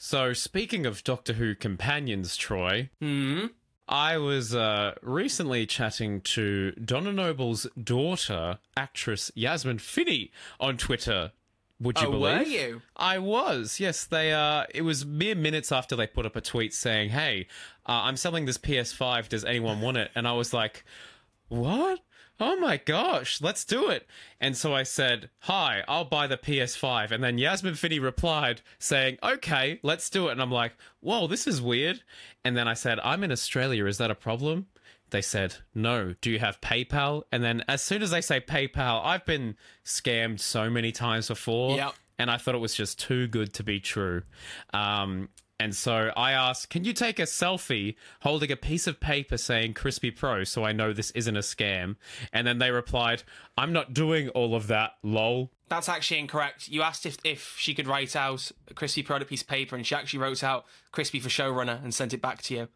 So, speaking of Doctor Who companions, Troy, Hmm. I was uh, recently chatting to Donna Noble's daughter, actress Yasmin Finney, on Twitter. Would you Oh, believe? were you? I was. Yes, they. Uh, it was mere minutes after they put up a tweet saying, "Hey, uh, I'm selling this PS5. Does anyone want it?" And I was like, "What? Oh my gosh, let's do it!" And so I said, "Hi, I'll buy the PS5." And then Yasmin Finney replied saying, "Okay, let's do it." And I'm like, "Whoa, this is weird." And then I said, "I'm in Australia. Is that a problem?" They said, No, do you have PayPal? And then as soon as they say PayPal, I've been scammed so many times before. Yep. And I thought it was just too good to be true. Um, and so I asked, Can you take a selfie holding a piece of paper saying Crispy Pro so I know this isn't a scam? And then they replied, I'm not doing all of that, lol. That's actually incorrect. You asked if, if she could write out a Crispy Pro on a piece of paper, and she actually wrote out Crispy for showrunner and sent it back to you.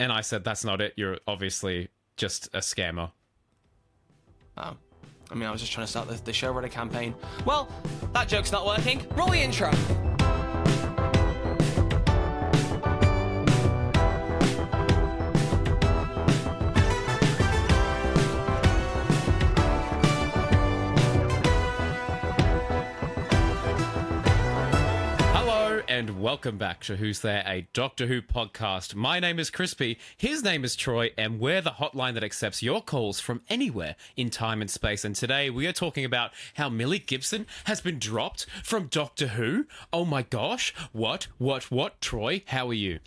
And I said, That's not it. You're obviously just a scammer. Oh. I mean, I was just trying to start the, the showrunner campaign. Well, that joke's not working. Roll the intro. Welcome back to Who's There, a Doctor Who podcast. My name is Crispy, his name is Troy, and we're the hotline that accepts your calls from anywhere in time and space. And today we are talking about how Millie Gibson has been dropped from Doctor Who. Oh my gosh, what, what, what? Troy, how are you?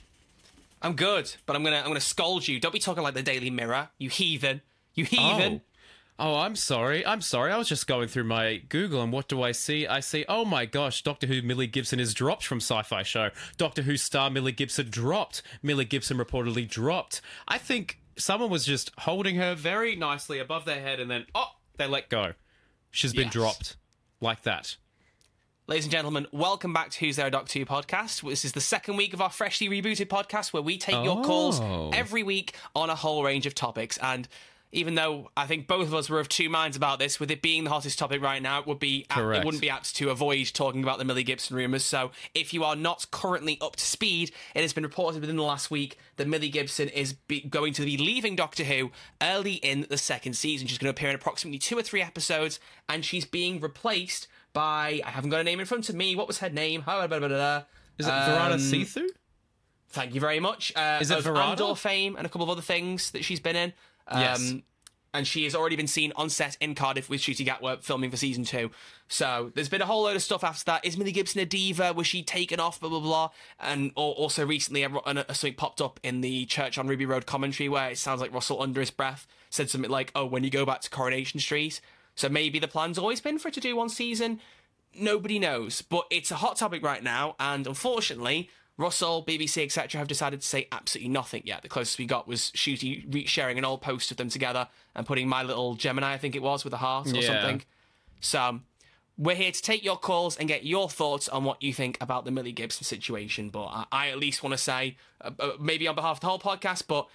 I'm good, but I'm gonna I'm gonna scold you. Don't be talking like the Daily Mirror, you heathen. You oh. heathen. Oh, Oh, I'm sorry. I'm sorry. I was just going through my Google and what do I see? I see, oh my gosh, Doctor Who Millie Gibson is dropped from Sci Fi Show. Doctor Who star Millie Gibson dropped. Millie Gibson reportedly dropped. I think someone was just holding her very nicely above their head and then, oh, they let go. She's been Yes. dropped. Like that. Ladies and gentlemen, welcome back to Who's There a Doctor Who podcast. This is the second week of our freshly rebooted podcast where we take your calls Oh. every week on a whole range of topics. And even though I think both of us were of two minds about this, with it being the hottest topic right now, it would be apt, it wouldn't be apt to avoid talking about the Millie Gibson rumours. So if you are not currently up to speed, it has been reported within the last week that Millie Gibson is be- going to be leaving Doctor Who early in the second season. She's going to appear in approximately two or three episodes, and she's being replaced by I haven't got a name in front of me. What was her name? Blah, blah, blah, blah, blah. Is it Verana Um? Thank you very much. Uh, Is it of Varada? Andor fame and a couple of other things that she's been in. Um, Yes. And she has already been seen on set in Cardiff with Ncuti Gatwa filming for season two. So there's been a whole load of stuff after that. Is Millie Gibson a diva? Was she taken off? Blah blah blah. And al- also recently, a, a, something popped up in the Church on Ruby Road commentary where it sounds like Russell, under his breath, said something like, "Oh, when you go back to Coronation Street." So maybe the plan's always been for her to do one season nobody knows. But it's a hot topic right now, and unfortunately, Russell, BBC, etc., have decided to say absolutely nothing yet. The closest we got was Ncuti re- sharing an old post of them together and putting my little Gemini, I think it was, with a heart or Yeah. something. So we're here to take your calls and get your thoughts on what you think about the Millie Gibson situation. But I, I at least want to say, uh, uh, maybe on behalf of the whole podcast, but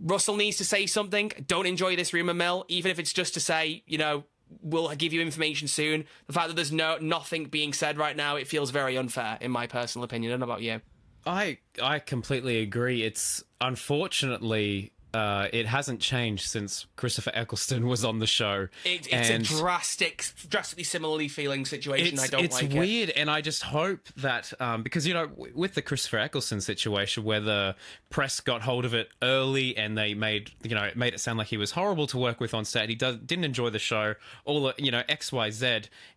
Russell needs to say something. Don't enjoy this rumor mill, even if it's just to say, you know, we'll give you information soon. The fact that there's no nothing being said right now, it feels very unfair, in my personal opinion. I don't know about you. I I completely agree. It's unfortunately uh, it hasn't changed since Christopher Eccleston was on the show. It, it's And a drastic, drastically similarly feeling situation. I don't it's like it. It's weird, and I just hope that um, because you know w- with the Christopher Eccleston situation, where the press got hold of it early and they made you know it made it sound like he was horrible to work with on set. He does, didn't enjoy the show, all the- you know X Y Z,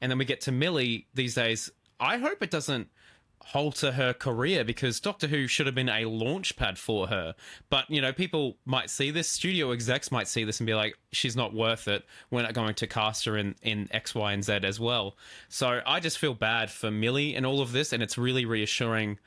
and then we get to Millie these days. I hope it doesn't halter her career because Doctor Who should have been a launch pad for her. But, you know, people might see this, studio execs might see this and be like, she's not worth it. We're not going to cast her in, in X, Y, and Z as well. So I just feel bad for Millie and all of this, and it's really reassuring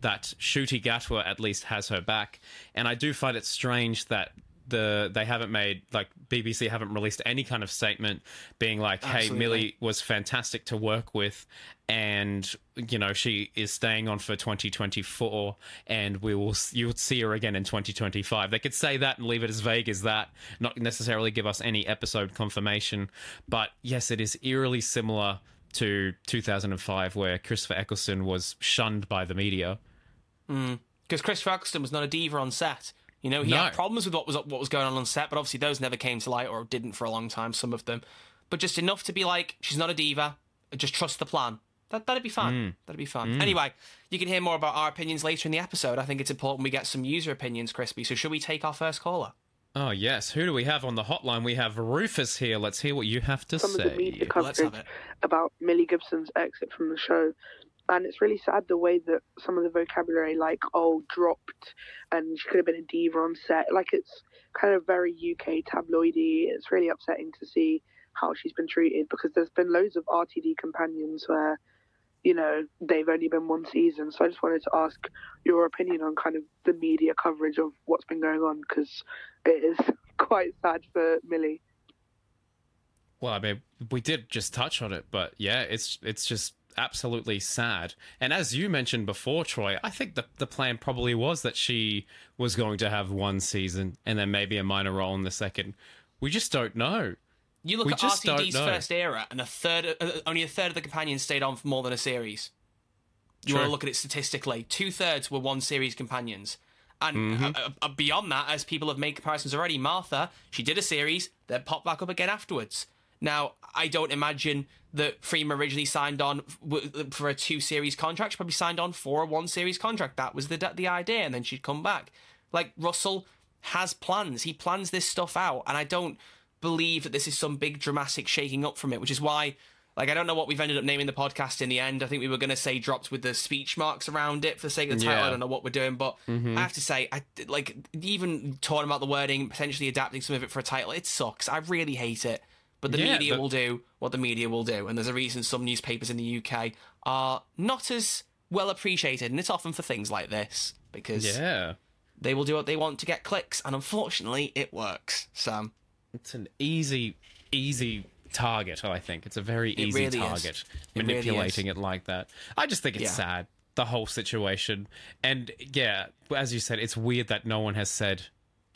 that Ncuti Gatwa at least has her back. And I do find it strange that the they haven't made like BBC haven't released any kind of statement being like, "Hey, Millie was fantastic to work with, and you know she is staying on for 2024, and we will you'll see her again in 2025." They could say that and leave it as vague as that, not necessarily give us any episode confirmation. But yes, it is eerily similar to 2005, where Christopher Eccleston was shunned by the media. Mm. Because Chris Ferguson was not a diva on set. You know, he No. had problems with what was what was going on on set, but obviously those never came to light or didn't for a long time. Some of them, but just enough to be like, she's not a diva. Just trust the plan. That that'd be fun. Mm. That'd be fun. Anyway, you can hear more about our opinions later in the episode. I think it's important we get some user opinions, Crispy. So should we take our first caller? Oh yes, who do we have on the hotline? We have Rufus here. Let's hear what you have to some of the say. media Let's have coverage it. about Millie Gibson's exit from the show. And it's really sad the way that some of the vocabulary, like, oh, dropped, and she could have been a diva on set. Like, it's kind of very UK tabloidy. It's really upsetting to see how she's been treated because there's been loads of RTD companions where, you know, they've only been one season. So I just wanted to ask your opinion on kind of the media coverage of what's been going on because it is quite sad for Millie. Well, I mean, we did just touch on it, but yeah, it's it's just absolutely sad. And as you mentioned before, Troy, I think the the plan probably was that she was going to have one season and then maybe a minor role in the second. We just don't know. You look We at RTD's first era, and a third, uh, only a third of the companions stayed on for more than a series. You want to look at it statistically. Two thirds were one series companions. And Mm-hmm. uh, uh, uh, beyond that, as people have made comparisons already, Martha, she did a series, then popped back up again afterwards. Now, I don't imagine that Freema originally signed on for a two series contract. She probably signed on for a one series contract. That was the the idea, and then she'd come back. Like Russell has plans. He plans this stuff out, and I don't believe that this is some big dramatic shaking up from it, which is why. Like I don't know what we've ended up naming the podcast in the end. I think we were going to say dropped with the speech marks around it for the sake of the title. Yeah. I don't know what we're doing, but mm-hmm. I have to say, I like even talking about the wording, potentially adapting some of it for a title. It sucks. I really hate it. But the Yeah, media but- will do what the media will do, and there's a reason some newspapers in the UK are not as well appreciated, and it's often for things like this because Yeah. they will do what they want to get clicks, and unfortunately, it works. So It's an easy, easy target. I think it's a very easy really target It really manipulating it like that. I just think it's Yeah. sad the whole situation, and yeah, as you said, it's weird that no one has said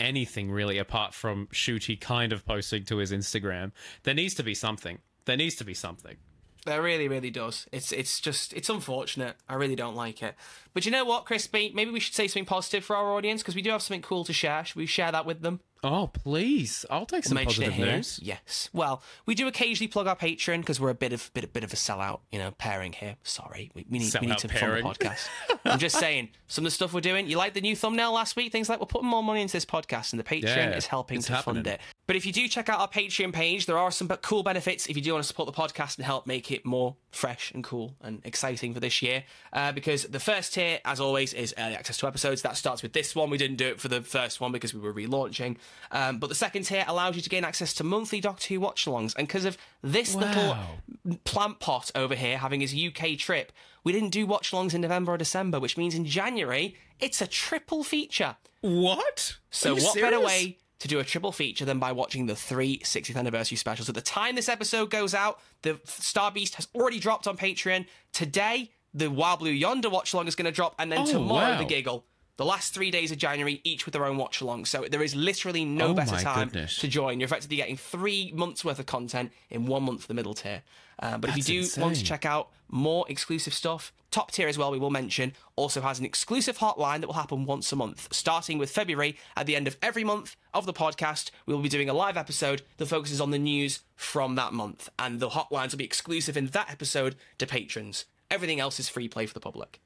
anything really apart from Ncuti kind of posting to his Instagram. There needs to be something. There needs to be something. There really, really does. It's it's just it's unfortunate. I really don't like it. But you know what, Crispy? Maybe we should say something positive for our audience because we do have something cool to share. Should we share that with them? Oh please, I'll take some mention it positive news. Yes. Well, we do occasionally plug our Patreon because we're a bit of bit, bit of a sellout, you know, pairing here. Sorry, we, we need we need to pairing. fund the podcast. I'm just saying, some of the stuff we're doing. You like the new thumbnail last week? Things like we're putting more money into this podcast, and the Patreon Yeah, is helping to fund it. But if you do check out our Patreon page, there are some cool benefits if you do want to support the podcast and help make it more fresh and cool and exciting for this year. Uh, because the first tier, as always, is early access to episodes. That starts with this one. We didn't do it for the first one because we were relaunching. Um, but the second tier allows you to gain access to monthly Doctor Who watch alongs. And because of this little plant pot over here having his UK trip, we didn't do watch alongs in November or December, which means in January, it's a triple feature. What? So what better way to do a triple feature than by watching the three 60th anniversary specials? At the time this episode goes out, the Star Beast has already dropped on Patreon. Today, the Wild Blue Yonder watch along is going to drop, and then Oh, tomorrow wow. the Giggle. The last three days of January, each with their own watch along. So there is literally no Oh better time goodness. to join. You're effectively getting three months worth of content in one month for the middle tier. Uh, but if you That's do want to check out more exclusive stuff, top tier as well, we will mention, also has an exclusive hotline that will happen once a month. Starting with February, at the end of every month of the podcast, we will be doing a live episode that focuses on the news from that month. And the hotlines will be exclusive in that episode to patrons. Everything else is free play for the public.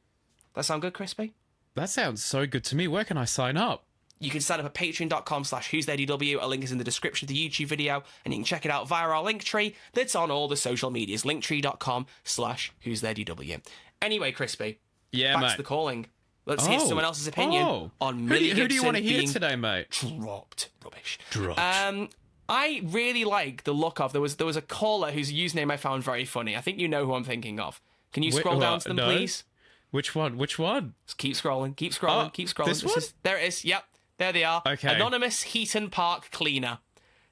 That sound good, Crispy? That sounds so good to me. Where can I sign up? You can sign up at patreon.com slash who's there DW. A link is in the description of the YouTube video, and you can check it out via our link tree that's on all the social medias. Linktree.com slash who's there DW. Anyway, Crispy, Yeah, back mate. to the calling. Let's hear Oh. someone else's opinion Oh. on Who do, you- who do you want to hear today, mate? dropped. Rubbish. Dropped. Um, I really like the look of there was there was a caller whose username I found very funny. I think you know who I'm thinking of. Can you Wait, scroll down to them, No. please? Which one? Which one? Just keep scrolling, keep scrolling, Oh, keep scrolling. this one? is there. It is. Yep, there they are. Okay. Anonymous Heaton Park cleaner.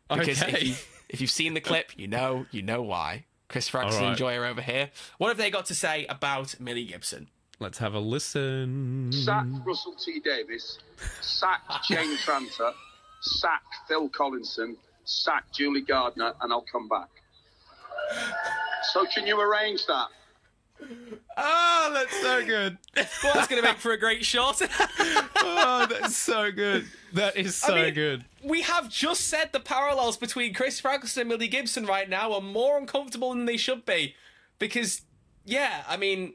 Because if, Okay. you, if you've seen the clip, you know you know why. Chris Fraxton All right. enjoyer over here. What have they got to say about Millie Gibson? Let's have a listen. sack Russell T Davies, sack Jane Tranter, sack Phil Collinson, sack Julie Gardner, and I'll come back. So can you arrange that? Oh, that's so good. Well, that's going to make for a great shot. Oh, that's so good. That is so mean- good. we have just said the parallels between Chris Ferguson and Millie Gibson right now are more uncomfortable than they should be. Because, yeah, I mean,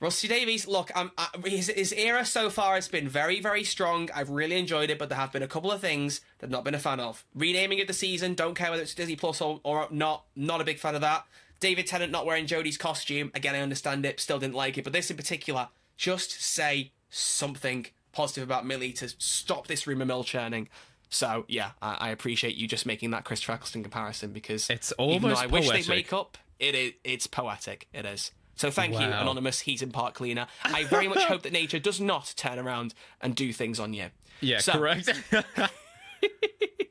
Rusty Davies, look, I'm, I, his, his era so far has been very, very strong. I've really enjoyed it, but there have been a couple of things that I've not been a fan of. Renaming it the season, don't care whether it's Disney Plus or, or not, not a big fan of that. David Tennant not wearing Jodie's costume, again, I understand it, still didn't like it, but this in particular, just say something positive about Millie to stop this rumour mill churning. So, yeah, I, I appreciate you just making that Chris Eccleston comparison because It's even though almost I wish they'd make up, it is, it's poetic. It is. So thank you, Wow. anonymous Heaton Park cleaner. I very much hope that nature does not turn around and do things on you. Yeah, So- correct.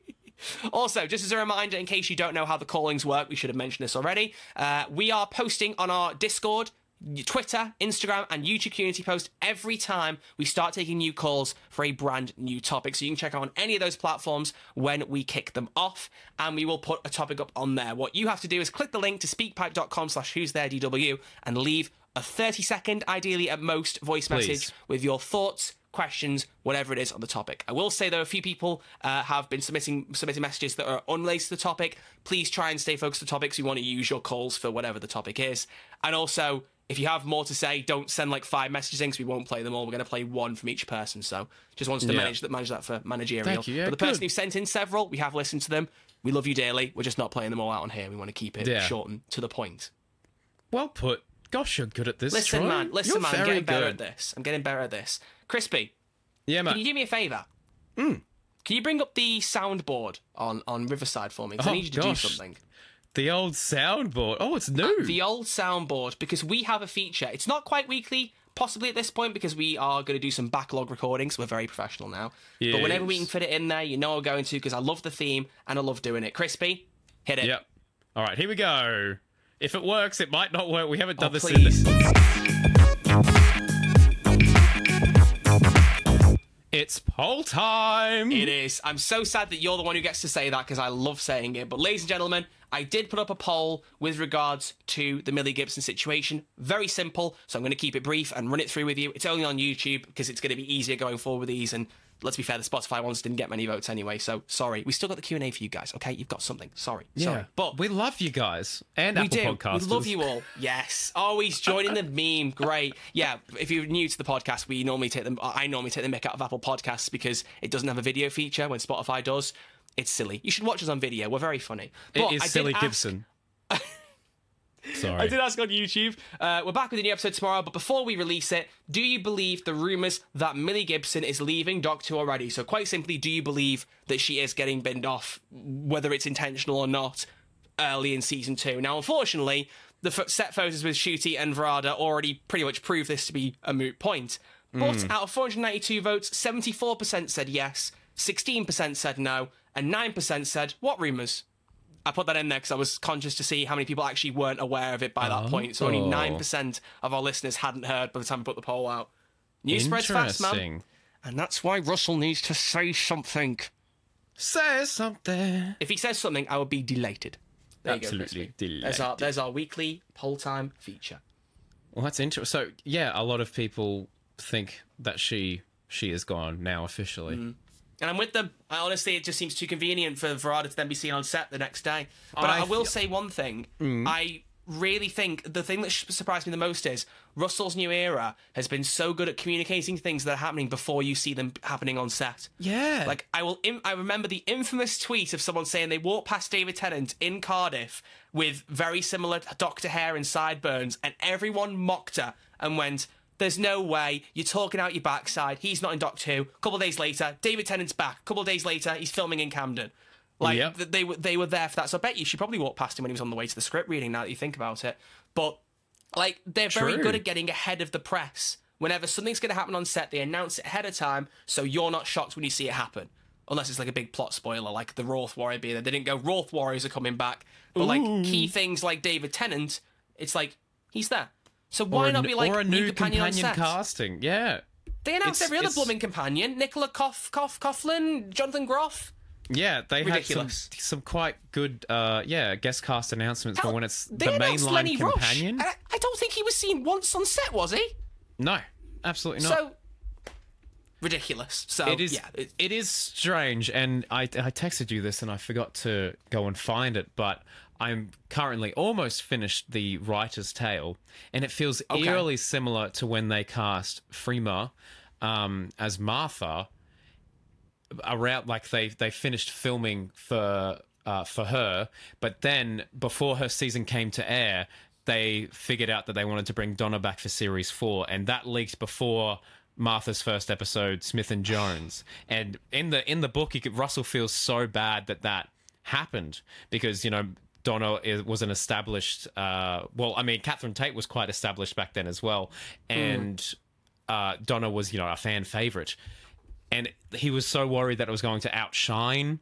Also, just as a reminder, in case you don't know how the callings work, we should have mentioned this already. Uh, we are posting on our Discord, Twitter, Instagram, and YouTube community post every time we start taking new calls for a brand new topic. So you can check out on any of those platforms when we kick them off, and we will put a topic up on there. What you have to do is click the link to speakpipe.com slash who's there DW and leave a 30 second, ideally at most, voice message with your thoughts, questions, whatever it is on the topic. I will say though, a few people uh, have been submitting submitting messages that are unrelated to the topic. Please try and stay focused on topics. We want to use your calls for whatever the topic is. And also, if you have more to say, don't send like five messages in because we won't play them all. We're going to play one from each person. So just wants to Yeah. manage that manage that for managerial. Thank you. Yeah, but the person good. who sent in several, we have listened to them. We love you dearly. We're just not playing them all out on here. We want to keep it Yeah. short and to the point. well put. Gosh, you're good at this. Listen, Troy. man. Listen, You're man. I'm getting better at this. I'm getting better at this. Crispy, Yeah, man. can you do me a favour? Hmm. Can you bring up the soundboard on, on Riverside for me? 'Cause I Oh, need you to gosh. do something. The old soundboard. Oh, it's new. Uh, the old soundboard, because we have a feature. It's not quite weekly, possibly at this point, because we are going to do some backlog recordings. We're very professional now. But whenever we can fit it in there, you know we're going to, because I love the theme and I love doing it. Crispy, hit it. Yep. All right, here we go. If it works, it might not work. We haven't done Oh, this please. in. It's poll time. It is. I'm so sad that you're the one who gets to say that because I love saying it. But, ladies and gentlemen, I did put up a poll with regards to the Millie Gibson situation. Very simple, so I'm going to keep it brief and run it through with you. It's only on YouTube because it's going to be easier going forward with these. And let's be fair, the Spotify ones didn't get many votes anyway. So sorry. We still got the Q and A for you guys. Okay, you've got something. Sorry. yeah, Sorry. But we love you guys and we Apple do. Podcasters. We love you all. Yes. Oh, Always joining the meme. Great. Yeah. If you're new to the podcast, we normally take them. I normally take the mick out of Apple Podcasts because it doesn't have a video feature when Spotify does. It's silly. You should watch us on video. We're very funny. But It is I silly ask- Gibson. Sorry. I did ask on YouTube. Uh, we're back with a new episode tomorrow, but before we release it, do you believe the rumours that Millie Gibson is leaving Doctor already? So, quite simply, do you believe that she is getting binned off, whether it's intentional or not, early in season two? Now, unfortunately, the f- set photos with Ncuti and Varada already pretty much prove this to be a moot point. But out of 492 votes, 74% said yes, 16% said no, and 9% said, What rumours? I put that in there because I was conscious to see how many people actually weren't aware of it by that point. So only Oh. nine percent of our listeners hadn't heard by the time I put the poll out. News spreads fast, man, and that's why Russell needs to say something. Say something. If he says something, I will be delighted. There you go, Absolutely There's our there's our weekly poll time feature. Well, that's interesting. So, yeah, a lot of people think that she she is gone now officially. Mm. And I'm with them. I, honestly, it just seems too convenient for Varada to then be seen on set the next day. But I, I will feel- say one thing. Mm. I really think the thing that surprised me the most is Russell's new era has been so good at communicating things that are happening before you see them happening on set. Yeah. Like I will, Im- I remember the infamous tweet of someone saying they walked past David Tennant in Cardiff with very similar Doctor hair and sideburns, and everyone mocked her and went, "There's no way you're talking out your backside. He's not in Doctor Who." A couple of days later, David Tennant's back. A couple of days later, he's filming in Camden. Like Yep. th- they were, they were there for that. So I bet you she probably walked past him when he was on the way to the script reading. Now that you think about it, but like they're very good at getting ahead of the press. Whenever something's going to happen on set, they announce it ahead of time, so you're not shocked when you see it happen. Unless it's like a big plot spoiler, like the Wrath Warrior being there. They didn't go Wrath Warriors are coming back, but like key things like David Tennant, it's like he's there. So why or not be like or a new companion, companion, casting? Yeah. They announced It's- every other it's- blooming companion: Nicola Cough, Cough, Coughlan, Jonathan Groff. Yeah, they Ridiculous. had some, some quite good, uh, yeah, guest cast announcements for when it's the mainline Lenny companion. Rush. I, I don't think he was seen once on set, was he? No, absolutely not. So ridiculous. So it is yeah, it- it is strange and I, I texted you this and i forgot to go and find it but i'm currently almost finished the writer's tale and it feels Okay. eerily similar to when they cast freema um, as martha around like they they finished filming for uh, for her, but then before her season came to air, they figured out that they wanted to bring Donna back for series four, and that leaked before Martha's first episode, Smith and Jones. And in the in the book, you could, Russell feels so bad that that happened because you know. Donna is, was an established, uh, well, I mean, Catherine Tate was quite established back then as well, and uh, Donna was, you know, a fan favorite. And he was so worried that it was going to outshine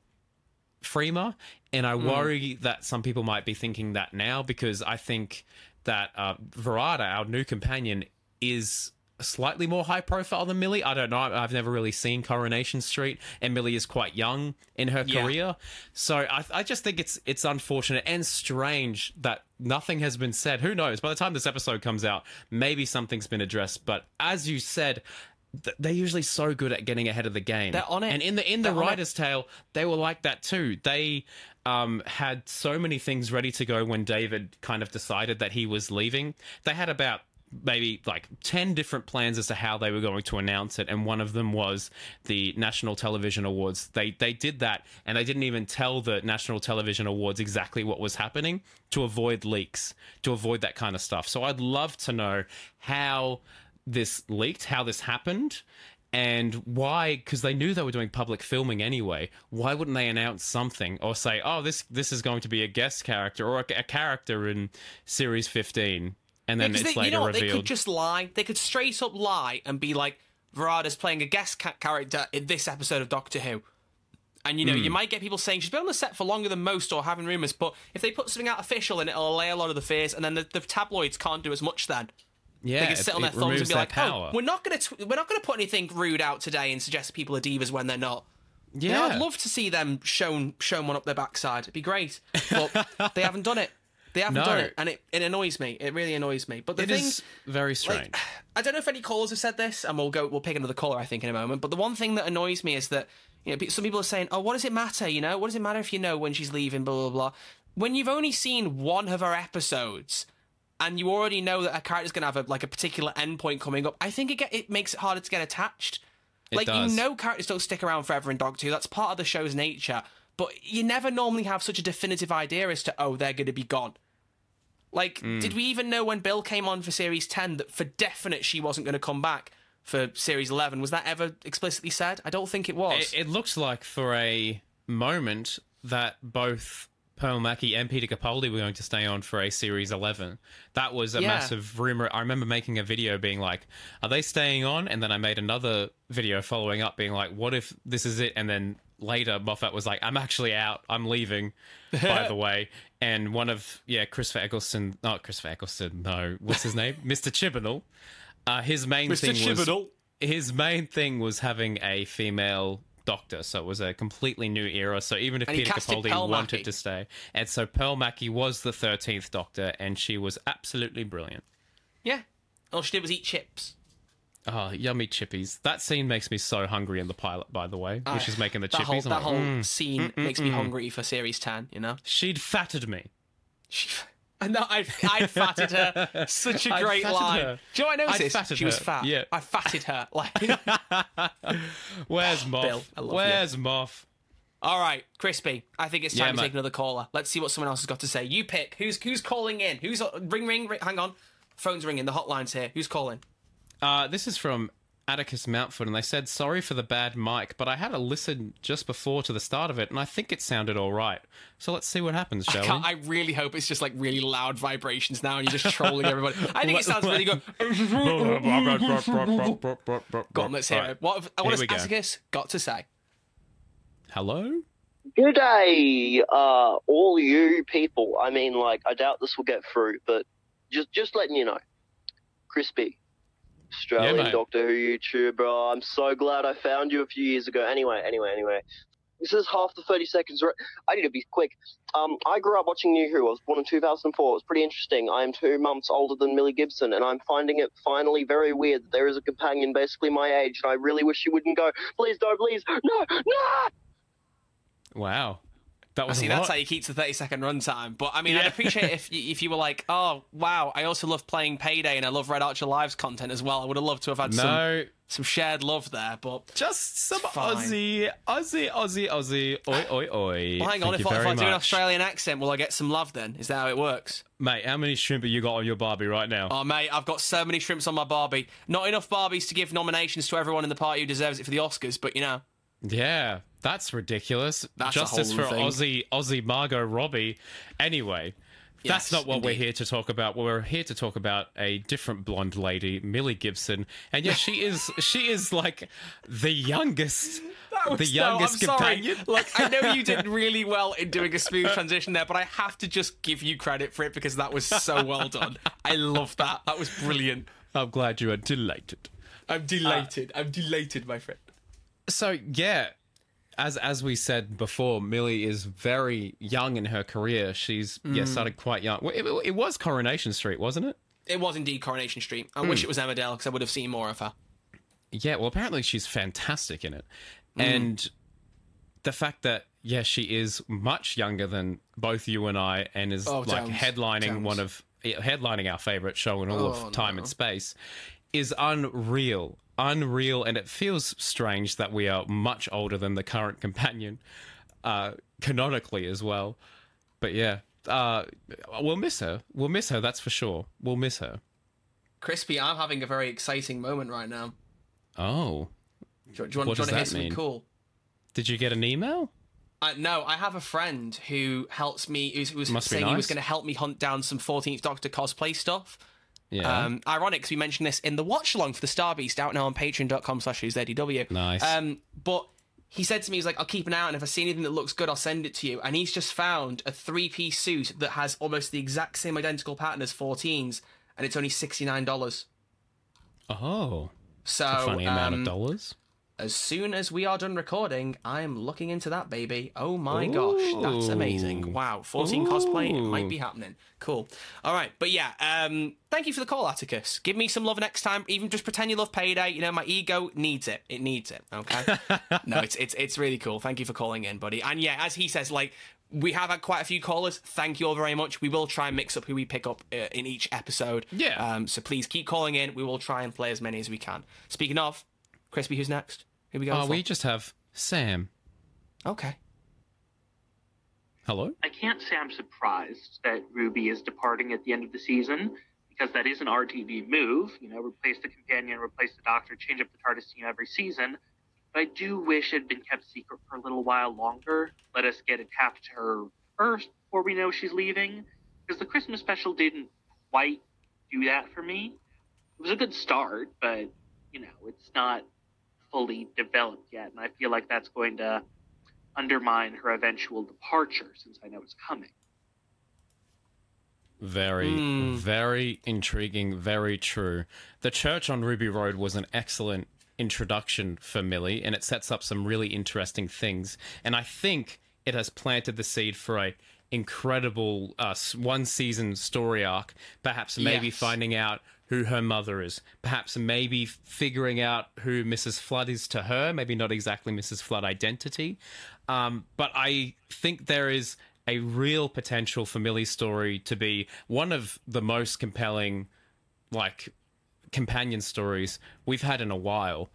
Freema. And I worry that some people might be thinking that now because I think that uh, Varada, our new companion, is slightly more high profile than Millie. I don't know. I've never really seen Coronation Street, and Millie is quite young in her Yeah. career. So I, I just think it's it's unfortunate and strange that nothing has been said. Who knows? By the time this episode comes out, maybe something's been addressed. But as you said, th- they're usually so good at getting ahead of the game. They're on it. And in the in the They're writer's tale, they were like that too. They um, had so many things ready to go when David kind of decided that he was leaving. They had about maybe like 10 different plans as to how they were going to announce it and one of them was the National Television Awards. They they did that and they didn't even tell the National Television Awards exactly what was happening to avoid leaks, to avoid that kind of stuff. So I'd love to know how this leaked, how this happened, and why because they knew they were doing public filming anyway why wouldn't they announce something or say oh this this is going to be a guest character or a, a character in series 15 and then it's they, later you know what? They could just lie. They could straight up lie and be like, Varada's playing a guest character in this episode of Doctor Who. And you know, Hmm. you might get people saying she's been on the set for longer than most or having rumours, but if they put something out official it, it'll allay a lot of the fears, and then the, the tabloids can't do as much then. yeah They can it- sit on their thumbs and be like, power. "Oh, we're not going to we're not going to put anything rude out today and suggest people are divas when they're not." yeah You know, I'd love to see them shown shown one up their backside. It'd be great, but they haven't done it. They haven't No. done it, and it, it annoys me. It really annoys me. But the it thing, is very strange like, I don't know if any callers have said this, and we'll go. We'll pick another caller, I think, in a moment. But the one thing that annoys me is that you know some people are saying, "Oh, what does it matter? You know, what does it matter if you know when she's leaving?" Blah blah blah. When you've only seen one of her episodes, and you already know that a character's going to have a, like a particular endpoint coming up, I think it get, it makes it harder to get attached. It like does. you know, characters don't stick around forever in Doctor Who. That's part of the show's nature. But you never normally have such a definitive idea as to oh they're going to be gone. Like, Hmm. did we even know when Bill came on for series 10 that for definite she wasn't going to come back for series 11? Was that ever explicitly said? I don't think it was. it, it looks like for a moment that both Pearl Mackie and Peter Capaldi were going to stay on for a series 11. That was a Yeah. massive rumor. I remember making a video being like, are they staying on? And then I made another video following up being like, what if this is it? And then later Moffat was like, I'm actually out. I'm leaving, by the way. And one of, yeah, Christopher Eccleston, not Christopher Eccleston, no, what's his name? Mr. Chibnall. Uh, his main Mr. thing was Chibnall. his main thing was having a female doctor, so it was a completely new era. So even if And Peter Capaldi wanted Mackie. to stay, and so Pearl Mackie was the thirteenth Doctor, and she was absolutely brilliant. yeah. All she did was eat chips. Oh, yummy chippies! That scene makes me so hungry in the pilot, by the way, which ah, is making the That chippies. I'm that like, whole "Mm." scene mm, makes mm, me mm. hungry for series 10, you know? She'd fatted me. She, I know, I, I fatted her. Such a great line. her. Do you know what I I noticed? fatted she was fat. Yeah. I fatted her. Like, Where's ah, Moff? Bill, I love you. Where's Moff? all right, Crispy. I think it's time Yeah, to mate. take another caller. Let's see what someone else has got to say. You pick. Who's who's calling in? Who's ring ring? ring hang on. Phone's ringing. The hotline's here. Who's calling? Uh, this is from Atticus Mountford, and they said, Sorry for the bad mic, but I had a listen just before to the start of it, and I think it sounded all right. So let's see what happens, shall Can't- we? I really hope it's just like really loud vibrations now, and you're just trolling everybody. I think it sounds really good. Go on, let's hear Right. it. What have, what has we go. Atticus got to say? Hello? Good day, uh, all you people. I mean, like, I doubt this will get through, but just just letting you know. Crispy, Australian mate. Doctor Who YouTuber. I'm so glad I found you a few years ago. Anyway, anyway, anyway. This is half the 30 seconds. Right? I need to be quick. Um, I grew up watching New Who. I was born in 2004. It was pretty interesting. I am two months older than Millie Gibson, and I'm finding it finally very weird that there is a companion basically my age, and I really wish she wouldn't go. Please don't, please. No, no! Wow. That was See, that's how you keep the 30 second runtime. But I mean, I'd appreciate if if you were like, oh, wow, I also love playing Payday and I love Red Archer Live's content as well. I would have loved to have had some, no, some shared love there. But just some fine. Aussie, Aussie, Aussie, Aussie. Oi, uh, oi, oi. well, hang on, Thank if, you I- if I do an. Australian accent, will I get some love then? Is that how it works? Mate, how many shrimp have you got on your Barbie right now? Oh, mate, I've got so many shrimps on my Barbie. Not enough Barbies to give nominations to everyone in the party who deserves it for the Oscars, but you know. Yeah, that's ridiculous. That's a Justice for thing. Aussie, Aussie Margot Robbie. Anyway, that's not what we're here to talk about. We're here to talk about a different blonde lady, Millie Gibson, and yeah, she is she is like the youngest, the youngest no, I'm companion. Sorry. Like I know you did really well in doing a smooth transition there, but I have to just give you credit for it because that was so well done. I love that. That was brilliant. I'm glad you are delighted. I'm delighted. I'm delighted, my friend. So yeah, as as we said before, Millie is very young in her career. She's Mm. yeah started quite young. Well, It, it was Coronation Street, wasn't it? It was indeed Coronation Street. I wish it was Emmerdale because I would have seen more of her. Yeah, well, apparently she's fantastic in it, Mm. and the fact that yeah, she is much younger than both you and I, and is Oh, like headlining one of headlining our favorite show in all Oh, of time no. and space, is unreal, unreal, and it feels strange that we are much older than the current companion, uh, canonically as well. But yeah, uh, we'll miss her. We'll miss her. That's for sure. We'll miss her. Crispy, I'm having a very exciting moment right now. Oh, Do, you- do you want, What do you want does to hear something mean? cool? did you get an email? Uh, no, I have a friend who helps me. Who was Must saying he was going to help me hunt down some 14th Doctor cosplay stuff. Yeah. Um, ironic, 'cause we mentioned this in the watch along for the Star Beast out now on patreon.com slash ZDW. Nice. Um, but he said to me, he's like, I'll keep an eye out, and if I see anything that looks good, I'll send it to you. And he's just found a three piece suit that has almost the exact same identical pattern as 14's, and it's only $69. oh. So, funny amount um, of dollars. As soon as we are done recording, I'm looking into that baby. Oh my gosh, that's amazing! Wow, 14 cosplay it might be happening. Cool. All right, but yeah, um, thank you for the call, Atticus. Give me some love next time. Even just pretend you love payday. You know, my ego needs it. It needs it. Okay. no, it's it's it's really cool. Thank you for calling in, buddy. And yeah, as he says, like. We have had quite a few callers. Thank you all very much. We will try and mix up who we pick up uh, in each episode. Yeah. Um, so please keep calling in. We will try and play as many as we can. Speaking of, Crispy, who's next? Who we going Oh, for? we just have Sam. Okay. Hello? I can't say I'm surprised that Ruby is departing at the end of the season because that is an RTD move. You know, replace the companion, replace the doctor, change up the TARDIS team every season. But I do wish it had been kept secret for a little while longer. Let us get attached to her first before we know she's leaving. Because the Christmas special didn't quite do that for me. It was a good start, but, you know, it's not fully developed yet. And I feel like that's going to undermine her eventual departure since I know it's coming. Very, Hmm. very intriguing, very true. The church on Ruby Road was an excellent introduction for Millie, and it sets up some really interesting things. And I think it has planted the seed for a incredible uh, one season story arc. Perhaps maybe Yes. finding out who her mother is. Perhaps maybe figuring out who Mrs. Flood is to her. Maybe not exactly Mrs. Flood identity. Um, but I think there is a real potential for Millie's story to be one of the most compelling, like, companion stories we've had in a while.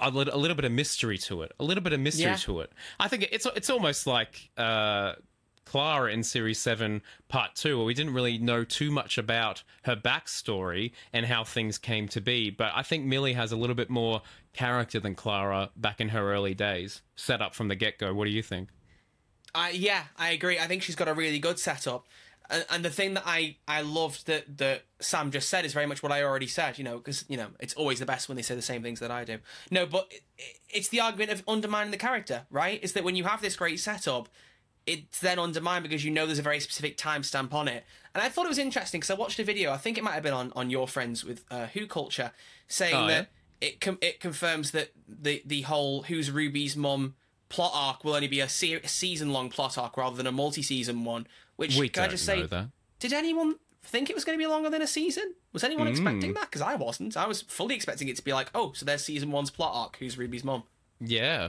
A, lit- a little bit of mystery to it. A little bit of mystery Yeah. to it. I think it's it's almost like uh, Clara in Series 7, Part 2, where we didn't really know too much about her backstory and how things came to be. But I think Millie has a little bit more character than Clara back in her early days, set up from the get go. What do you think? I yeah, I agree. I think she's got a really good setup. And, and the thing that I, I loved that, that Sam just said is very much what I already said, you know, because, you know, it's always the best when they say the same things that I do. No, but it, it's the argument of undermining the character, right? Is that when you have this great setup, it's then undermined because you know there's a very specific timestamp on it. And I thought it was interesting because I watched a video, I think it might have been on, on your friends with uh, Who Culture, saying Oh, yeah? that it com- it confirms that the, the whole Who's Ruby's mum plot arc will only be a, se- season long plot arc rather than a multi season one. Which we can I just say, that. did anyone think it was going to be longer than a season? Was anyone Hmm. expecting that? Because I wasn't. I was fully expecting it to be like, oh, so there's season one's plot arc. Who's Ruby's mom? Yeah.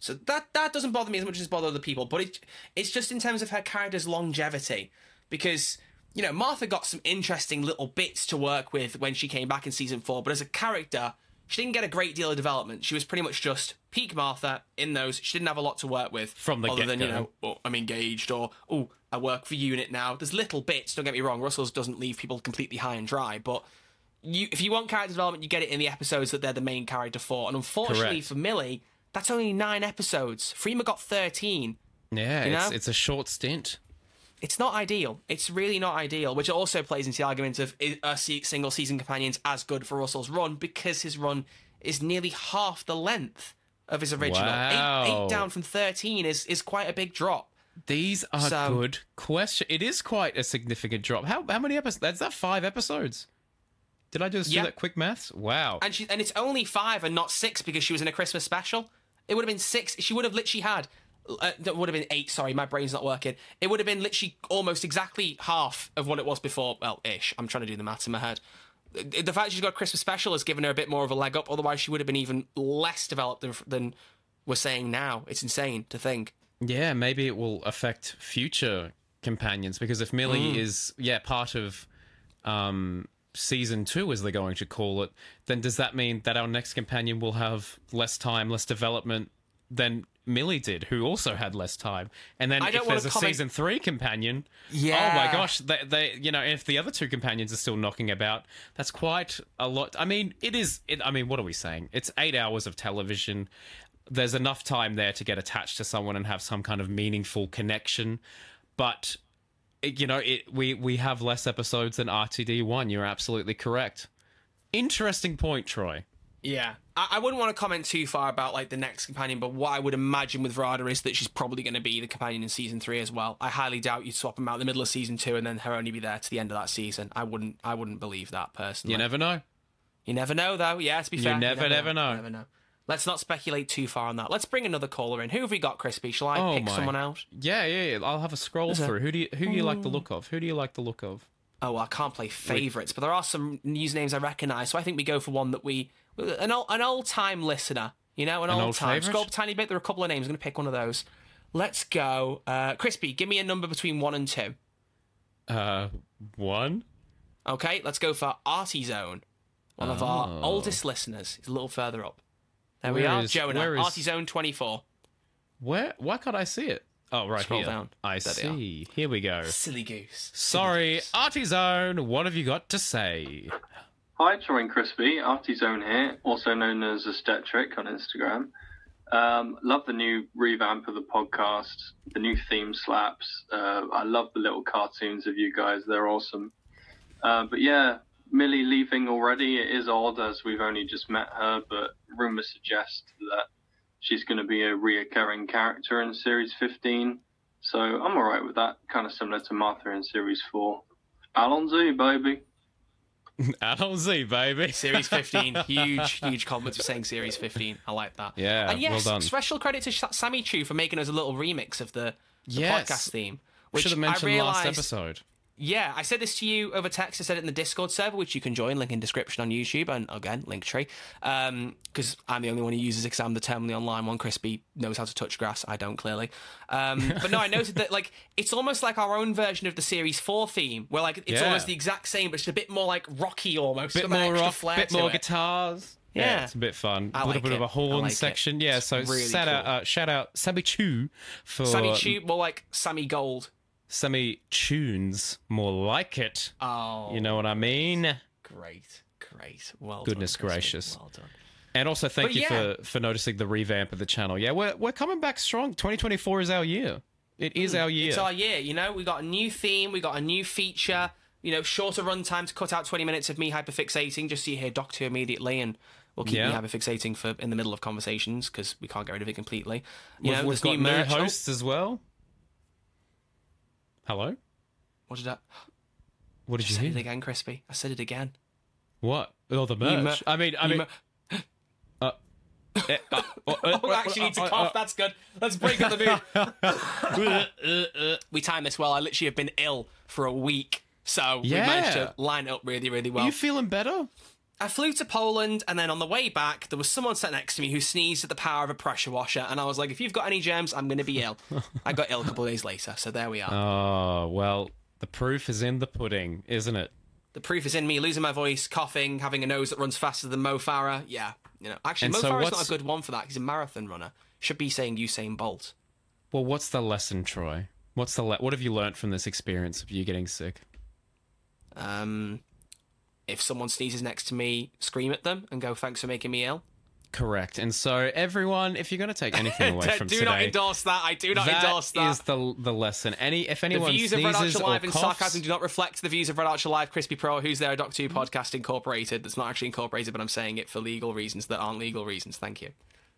So that that doesn't bother me as much as bother other people. But it, it's just in terms of her character's longevity, because you know Martha got some interesting little bits to work with when she came back in season four. But as a character, she didn't get a great deal of development. She was pretty much just peak Martha in those. She didn't have a lot to work with From the other than you know, oh, I'm engaged or oh, I work for Unit now. There's little bits. Don't get me wrong. Russell's doesn't leave people completely high and dry, but. You, if you want character development, you get it in the episodes that they're the main character for. And unfortunately Correct. for Millie, that's only nine episodes. Freema got 13. Yeah, You it's, know? it's a short stint. It's not ideal. It's really not ideal, which also plays into the argument of a uh, single season companions as good for Russell's run because his run is nearly half the length of his original. Eight, Wow. eight down from 13 is, is quite a big drop. These are So- good question. It is quite a significant drop. How how many episodes? That's that five episodes. Did I just Yeah. do that quick maths? Wow. And she and it's only five and not six because she was in a Christmas special. It would have been six. She would have literally had. Uh, that would have been eight. Sorry, my brain's not working. It would have been literally almost exactly half of what it was before. Well, ish. I'm trying to do the maths in my head. The fact she's got a Christmas special has given her a bit more of a leg up. Otherwise, she would have been even less developed than, than we're saying now. It's insane to think. Yeah, maybe it will affect future companions because if Millie Mm. is yeah part of um season 2 as they're going to call it, then does that mean that our next companion will have less time, less development than Millie did, who also had less time? And then if there's a comment- season 3 companion, yeah, oh my gosh, they, they you know, if the other two companions are still knocking about, that's quite a lot. I mean, it is it I mean, what are we saying? It's 8 hours of television there's enough time there to get attached to someone and have some kind of meaningful connection. But you know, it we we have less episodes than RTD one. You're absolutely correct. Interesting point, Troy. Yeah, I, I wouldn't want to comment too far about like the next companion, but what I would imagine with Rada is that she's probably going to be the companion in season three as well. I highly doubt you'd swap them out in the middle of season two and then her only be there to the end of that season. I wouldn't, I wouldn't believe that personally. You never know. You never know, though. Yeah, to be fair, never, never know. You never know. Let's not speculate too far on that. Let's bring another caller in. Who have we got, Crispy? Shall I Oh pick my. someone out? Yeah, yeah, yeah. I'll have a scroll Is it? through. Who do you who do you like the look of? Who do you like the look of? Oh, well, I can't play favorites, but there are some usernames I recognise, so I think we go for one that we an old an old time listener. You know, an, An old, old time. Scroll up a tiny bit. There are a couple of names. I'm going to pick one of those. Let's go, uh, Crispy. Give me a number between one and two. Uh, one. Okay, let's go for Artie Zone, one of our Oh. oldest listeners. He's a little further up. There we Where are, is- Jonah. where is- Artie Zone 24. Where? Why can't I see it? Oh, right Scroll here. down. I There see. Here we go. Silly goose. Sorry, Artie Zone. What have you got to say? Hi, Troy and Crispy, Artizone here, also known as Aesthetric on Instagram. Um, love the new revamp of the podcast. The new theme slaps. Uh, I love the little cartoons of you guys. They're awesome. Uh, but yeah, Millie leaving already. It is odd as we've only just met her, but rumors suggest that she's going to be a reoccurring character in series 15. So I'm alright with that. Kind of similar to Martha in series 4. Alonso, baby. Alonso, baby. Series 15. huge, huge compliment for saying Series 15. I like that. Yeah, And yes, well done. special credit to Sammy Chu for making us a little remix of the, the Yes. podcast theme. Which Should have I mentioned last realised- episode. Yeah, I said this to you over text. I said it in the Discord server, which you can join. Link in description on YouTube, and again, link tree. Because I'm the only one who uses it I'm the terminally online one. Crispy knows how to touch grass. I don't clearly. Um, but no, I noted that like it's almost like our own version of the series four theme, where like it's Yeah. almost the exact same, but just a bit more like rocky almost. Bit more rock, bit more it. guitars. Yeah. it's a bit fun. I a little like bit of a horn like it. section. Yeah, so really shout out, cool. uh, shout out Sammy Chu for Sammy Chu, more like Sammy Gold. Sammy Tunes, more like it. Oh, You know what I mean? great, great. Well, Goodness done, gracious. Well done. And also thank But you yeah. for for noticing the revamp of the channel. Yeah, we're we're coming back strong. 2024 is our year. It is mm, our year. It's our year, you know. We got a new theme, we got a new feature. You know, shorter run to cut out twenty minutes of me hyperfixating, just so you hear Doctor immediately, and we'll keep Yeah. me hyperfixating for in the middle of conversations because we can't get rid of it completely. You we've know, we've got new, merch. Oh, hosts as well. Hello. what did I? What I did you said it again, Crispy. I said it again. What? Oh, the merch. mer- I mean, I mean, mer- uh, eh, uh, uh oh, uh, actually need to cough. That's good. Let's break up the mood. we timed this well. I literally have been ill for a week, so we managed to line up really, really well. Are you feeling better? I flew to Poland, and then on the way back, there was someone sat next to me who sneezed at the power of a pressure washer, and I was like, "If you've got any germs, I'm going to be ill." I got ill a couple of days later, so there we are. Oh, well, the proof is in the pudding, isn't it? the proof is in me losing my voice, coughing, having a nose that runs faster than Mo Farah. Yeah, you know, actually, And Mo so Farah's not a good one for that. He's a marathon runner. Should be saying Usain Bolt. Well, what's the lesson, Troy? What's the le- what have you learnt from this experience of you getting sick? Um, if someone sneezes next to me, scream at them and go, "Thanks for making me ill." Correct. And so, everyone, if you're going to take anything away from do today, not endorse that. I do not that endorse that. is the the lesson. Any if the anyone views of Red Archer Live and coughs, sarcasm do not reflect the views of Red Archer Live, Crispy Pro, Who's There, Doc 2 Podcast Incorporated. That's not actually incorporated, but I'm saying it for legal reasons that aren't legal reasons. Thank you.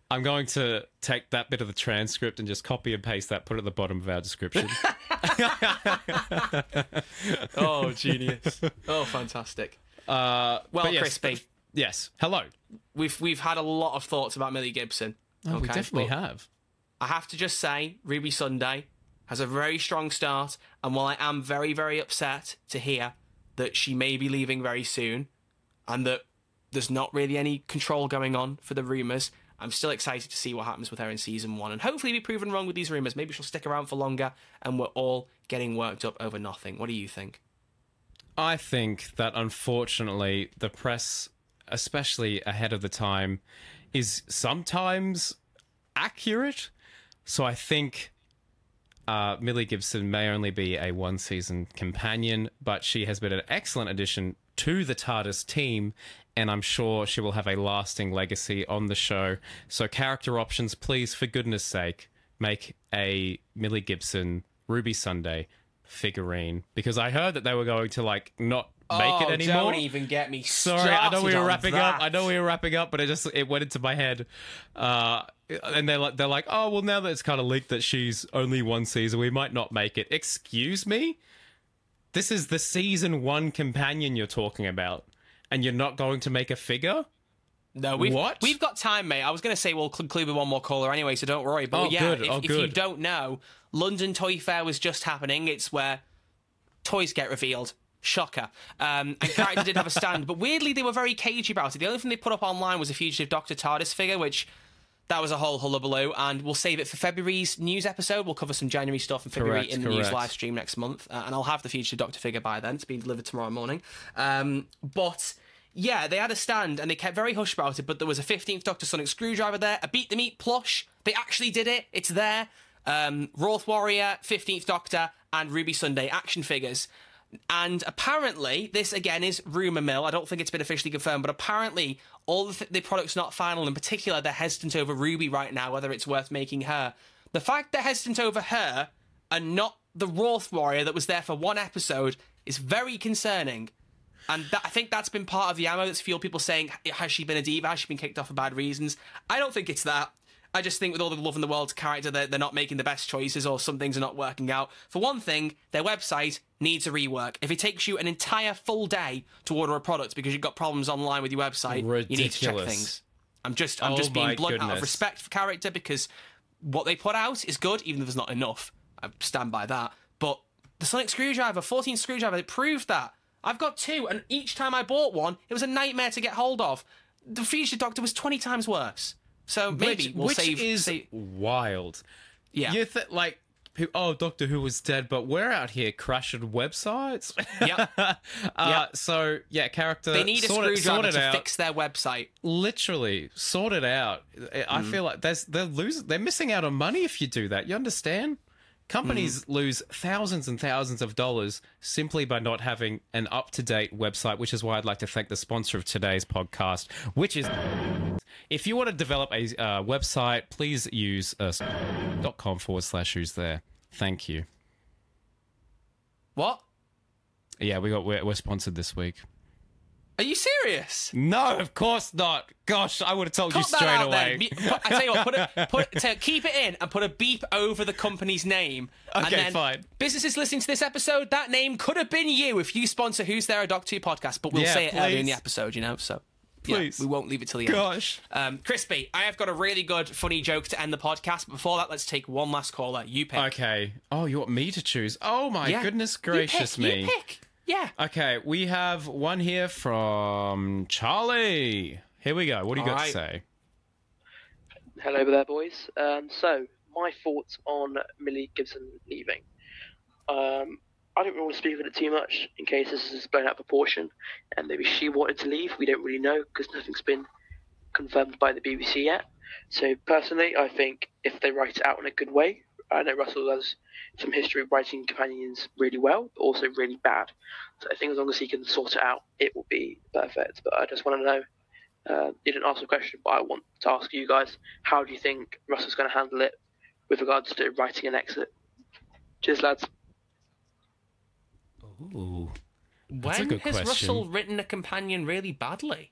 I'm going to take that bit of the transcript and just copy and paste that, put it at the bottom of our description. Oh, genius. oh, fantastic. Uh, Well, yes, Crispy, Yes. Hello. we've we've had a lot of thoughts about Millie Gibson. Oh, we definitely but have. I have to just say, Ruby Sunday has a very strong start, and while I am very, very upset to hear that she may be leaving very soon, and that there's not really any control going on for the rumours, I'm still excited to see what happens with her in season one, and hopefully be proven wrong with these rumours. Maybe she'll stick around for longer, and we're all getting worked up over nothing. What do you think? I think that unfortunately the press, especially ahead of the time, is sometimes accurate. So I think uh, Millie Gibson may only be a one season companion, but she has been an excellent addition to the TARDIS team, and I'm sure she will have a lasting legacy on the show. So, character options, please, for goodness sake, make a Millie Gibson Ruby Sunday figurine because I heard that they were going to like not make oh, it anymore. Don't even get me Sorry, I know we were wrapping up. I know we were wrapping up, but it just it went into my head. Uh, and they're like, they're like, oh well, now that it's kind of leaked that she's only one season, we might not make it. Excuse me, this is the season one companion you're talking about, and you're not going to make a figure. No, we've, What? we've got time, mate. I was going to say we'll conclude with one more caller anyway, so don't worry. But Oh, yeah, good. If, Oh, if you don't know, London Toy Fair was just happening. It's where toys get revealed. Shocker. Um, and character did have a stand, but weirdly they were very cagey about it. The only thing they put up online was a fugitive Doctor TARDIS figure, which that was a whole hullabaloo. And we'll save it for February's news episode. We'll cover some January stuff in February Correct, in the news live stream next month, uh, and I'll have the fugitive Doctor figure by then. It's being delivered tomorrow morning. Um, but yeah, they had a stand and they kept very hush about it. But there was a 15th Doctor Sonic screwdriver there, a Beep the Meep plush. They actually did it. It's there. Um, Wrath Warrior, 15th Doctor, and Ruby Sunday action figures. And apparently, this again is rumor mill. I don't think it's been officially confirmed, but apparently, all the, th- the product's not final. In particular, they're hesitant over Ruby right now, whether it's worth making her. The fact they're hesitant over her and not the Wrath Warrior that was there for one episode is very concerning. And that, I think that's been part of the ammo that's fueled people saying, has she been a diva? Has she been kicked off for bad reasons? I don't think it's that. I just think with all the love in the world to character, they're, they're not making the best choices or some things are not working out. For one thing, their website needs a rework. If it takes you an entire full day to order a product because you've got problems online with your website, you need to check things. I'm just I'm Oh just being blunt out of respect for character because what they put out is good, even if there's not enough. I stand by that. But the Sonic screwdriver, 14 screwdriver, it proved that. I've got two, and each time I bought one, it was a nightmare to get hold of. The Future Doctor was 20 times worse. So maybe which, we'll which save. is save- wild. yeah. You th- like, oh, Doctor Who was dead, but we're out here crashing websites. Yep. uh, Yep. So yeah, character. They need a sort screwdriver to out. fix their website. Literally, sort it out. I Mm. feel like there's they're losing. They're missing out on money if you do that. You understand? Companies Mm. lose thousands and thousands of dollars simply by not having an up to date website, which is why I'd like to thank the sponsor of today's podcast, which is. If you want to develop a uh, website, please use uh, dot com forward slash who's there. Thank you. What? Yeah, we got we're, we're sponsored this week. Are you serious? No, of course not. Gosh, I would have told you Cut that straight away. then. I tell you what, put a, put tell, keep it in and put a beep over the company's name. and Okay, then fine. Businesses listening to this episode, that name could have been you if you sponsor Who's There a Doc 2 podcast, but we'll Yeah, say it earlier in the episode, you know. So Yeah, Please. we won't leave it till the end. Gosh. Um, Crispy, I have got a really good, funny joke to end the podcast. But before that, let's take one last caller. You pick. Okay. Oh, you want me to choose? Oh my Yeah. goodness You gracious pick, me. You pick. Yeah. Okay, we have one here from Charlie. Here we go. What do you All got right. to say? Hello there, boys. Um, so, my thoughts on Millie Gibson leaving. Um, I don't really want to speak on it too much in case this is blown out of proportion, and maybe she wanted to leave. We don't really know because nothing's been confirmed by the BBC yet. So, personally, I think if they write it out in a good way, I know Russell has some history of writing companions really well, but also really bad. So, I think as long as he can sort it out, it will be perfect. But I just want to know uh, you didn't ask the question, but I want to ask you guys: How do you think Russell's going to handle it with regards to writing an exit? Cheers, lads. Ooh. When a good has question. Russell written a companion really badly?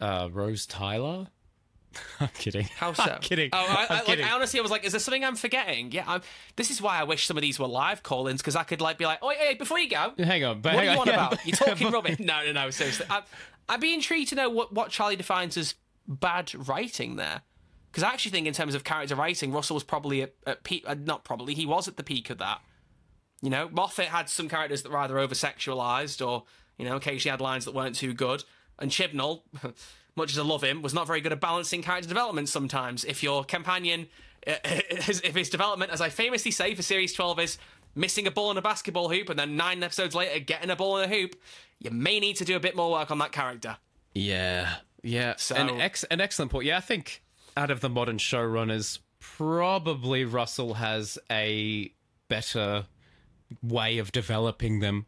Uh, Rose Tyler? I'm kidding. How so? I'm kidding. Oh, I, I'm I, like, kidding. I honestly, I was like, is there something I'm forgetting? Yeah, I'm, this is why I wish some of these were live call-ins because I could like be like, oh, hey, before you go, Hang on, but what hang are you on, on yeah, about? You're talking rubbish. No, no, no, seriously. I, I'd be intrigued to know what, what Charlie defines as bad writing there. Because I actually think, in terms of character writing, Russell was probably at, at peak. Uh, not probably, he was at the peak of that. You know, Moffat had some characters that were either over sexualized or, you know, occasionally had lines that weren't too good. And Chibnall, much as I love him, was not very good at balancing character development sometimes. If your companion, uh, if his development, as I famously say for Series 12, is missing a ball in a basketball hoop and then nine episodes later getting a ball in a hoop, you may need to do a bit more work on that character. Yeah, yeah. So- an, ex- an excellent point. Yeah, I think out of the modern showrunners, probably Russell has a better way of developing them.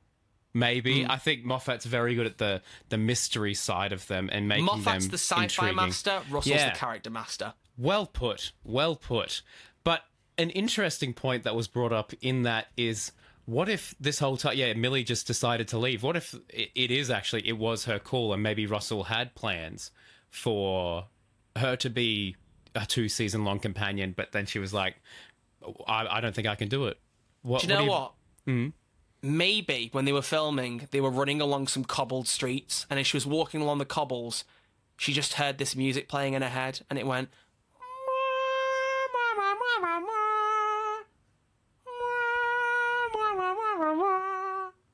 Maybe Hmm. I think Moffat's very good at the the mystery side of them and making Moffat's them the sci-fi intriguing. master, Russell's Yeah. the character master. Well put. Well put. But an interesting point that was brought up in that is what if this whole time, yeah, Millie just decided to leave? What if it, it is actually, it was her call and maybe Russell had plans for her to be a two season long companion, but then she was like, I, I don't think I can do it. What, Do you know what? Maybe when they were filming, they were running along some cobbled streets, and as she was walking along the cobbles, she just heard this music playing in her head, and it went.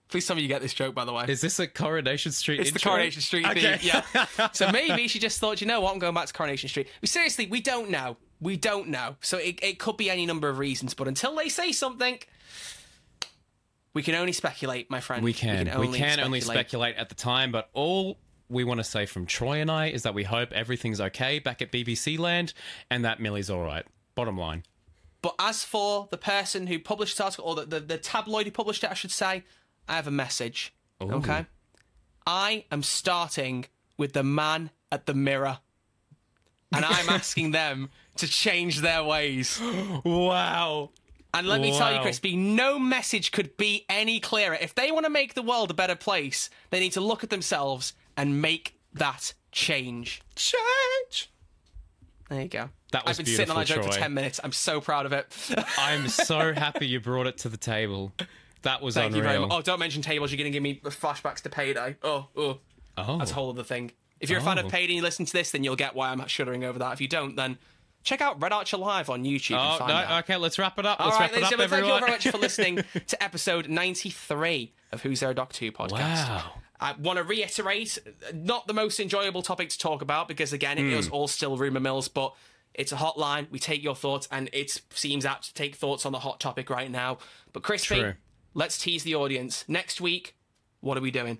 Please tell me you get this joke, by the way. Is this a Coronation Street It's the? Coronation Street Okay. theme, yeah. so maybe she just thought, you know what, I'm going back to Coronation Street. But seriously, we don't know. We don't know. So it, it could be any number of reasons. But until they say something, we can only speculate, my friend. We can. We can, only, speculate. speculate at the time, but all we want to say from Troy and I is that we hope everything's okay back at BBC land and that Millie's all right. Bottom line. But as for the person who published the article, or the, the, the tabloid who published it, I should say, I have a message. Okay? I am starting with the man at the mirror. And I'm asking them to change their ways. Wow. And let me tell you, Crispy, no message could be any clearer. If they want to make the world a better place, they need to look at themselves and make that change. Change. There you go. That was I've been sitting on that joke beautiful, for 10 minutes. I'm so proud of it. I'm so happy you brought it to the table. That was Thank you unreal. very much. Oh, don't mention tables. You're going to give me flashbacks to payday. Oh, oh. Oh. That's a whole other thing. If you're a fan of Oh. Payday and you listen to this, then you'll get why I'm shuddering over that. If you don't, then check out Red Archer Live on YouTube. and Oh, find no, okay, let's wrap it up. All let's right, wrap it ladies and gentlemen, thank you all very much for listening to episode 93 of Who's There a Doc 2 podcast. Wow. I want to reiterate, not the most enjoyable topic to talk about because, again, it Hmm. is all still rumour mills, but it's a hotline. We take your thoughts, and it seems apt to take thoughts on the hot topic right now. But, Crispy, True. let's tease the audience. Next week, what are we doing?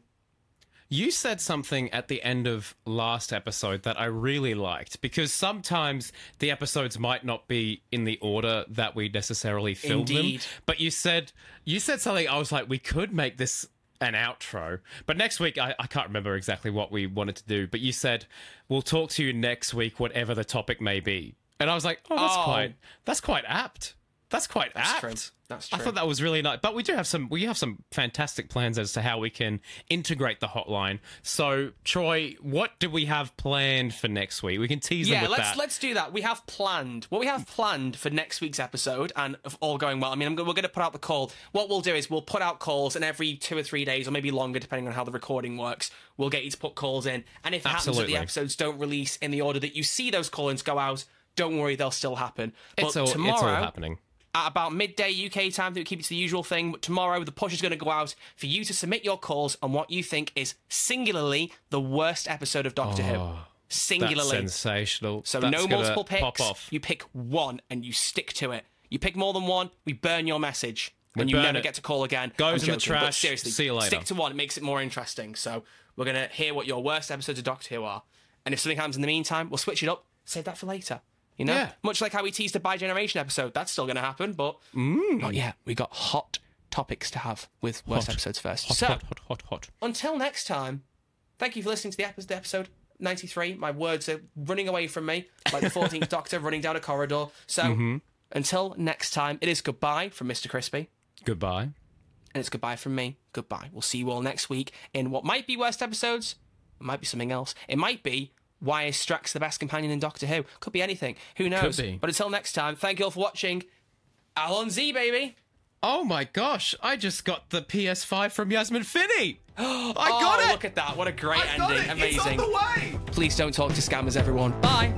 You said something at the end of last episode that I really liked because sometimes the episodes might not be in the order that we necessarily filmed Indeed. them. But you said you said something I was like, we could make this an outro. But next week I, I can't remember exactly what we wanted to do, but you said we'll talk to you next week, whatever the topic may be. And I was like, oh, that's Oh. quite that's quite apt. That's quite That's apt. true. That's I thought that was really nice, but we do have some we have some fantastic plans as to how we can integrate the hotline. So, Troy, what do we have planned for next week? We can tease them yeah, with let's that. let's do that. We have planned what we have planned for next week's episode, and if all going well, I mean, I'm, we're going to put out the call. What we'll do is we'll put out calls, and every two or three days, or maybe longer, depending on how the recording works, we'll get you to put calls in. And if it happens that Absolutely. the episodes don't release in the order that you see those call-ins go out, don't worry, they'll still happen. it's all tomorrow, it's all happening. At about midday UK time to keep it to the usual thing. But tomorrow, the push is going to go out for you to submit your calls on what you think is singularly the worst episode of Doctor Who. Oh, That's Singularly. sensational. So That's no multiple Pop picks. off. You pick one and you stick to it. You pick more than one, we burn your message. We and you never it. get to call again. Goes in the but trash. seriously, See you later. Stick to one. It makes it more interesting. So we're gonna hear what your worst episodes of Doctor Who are, and if something happens in the meantime, we'll switch it up. Save that for later. You know, Yeah. much like how we teased a Bi Generation episode. That's still gonna happen, but Mm. not yet. We got hot topics to have with worst Hot. episodes first. Hot, so hot, hot, hot, hot. until next time, thank you for listening to the episode, episode 93. My words are running away from me like the 14th Doctor running down a corridor. So Mm-hmm. until next time, it is goodbye from Mr. Crispy. Goodbye. And it's goodbye from me. Goodbye. We'll see you all next week in what might be worst episodes. It might be something else. It might be why is Strax the best companion in Doctor Who? Could be anything. Who knows? be. But until next time, thank you all for watching. Allons-y, baby. Oh my gosh! I just got the PS5 from Yasmin Finney. I oh, got it. Look at that. What a great I ending. it. It's on Amazing. Please don't talk to scammers, everyone. Bye.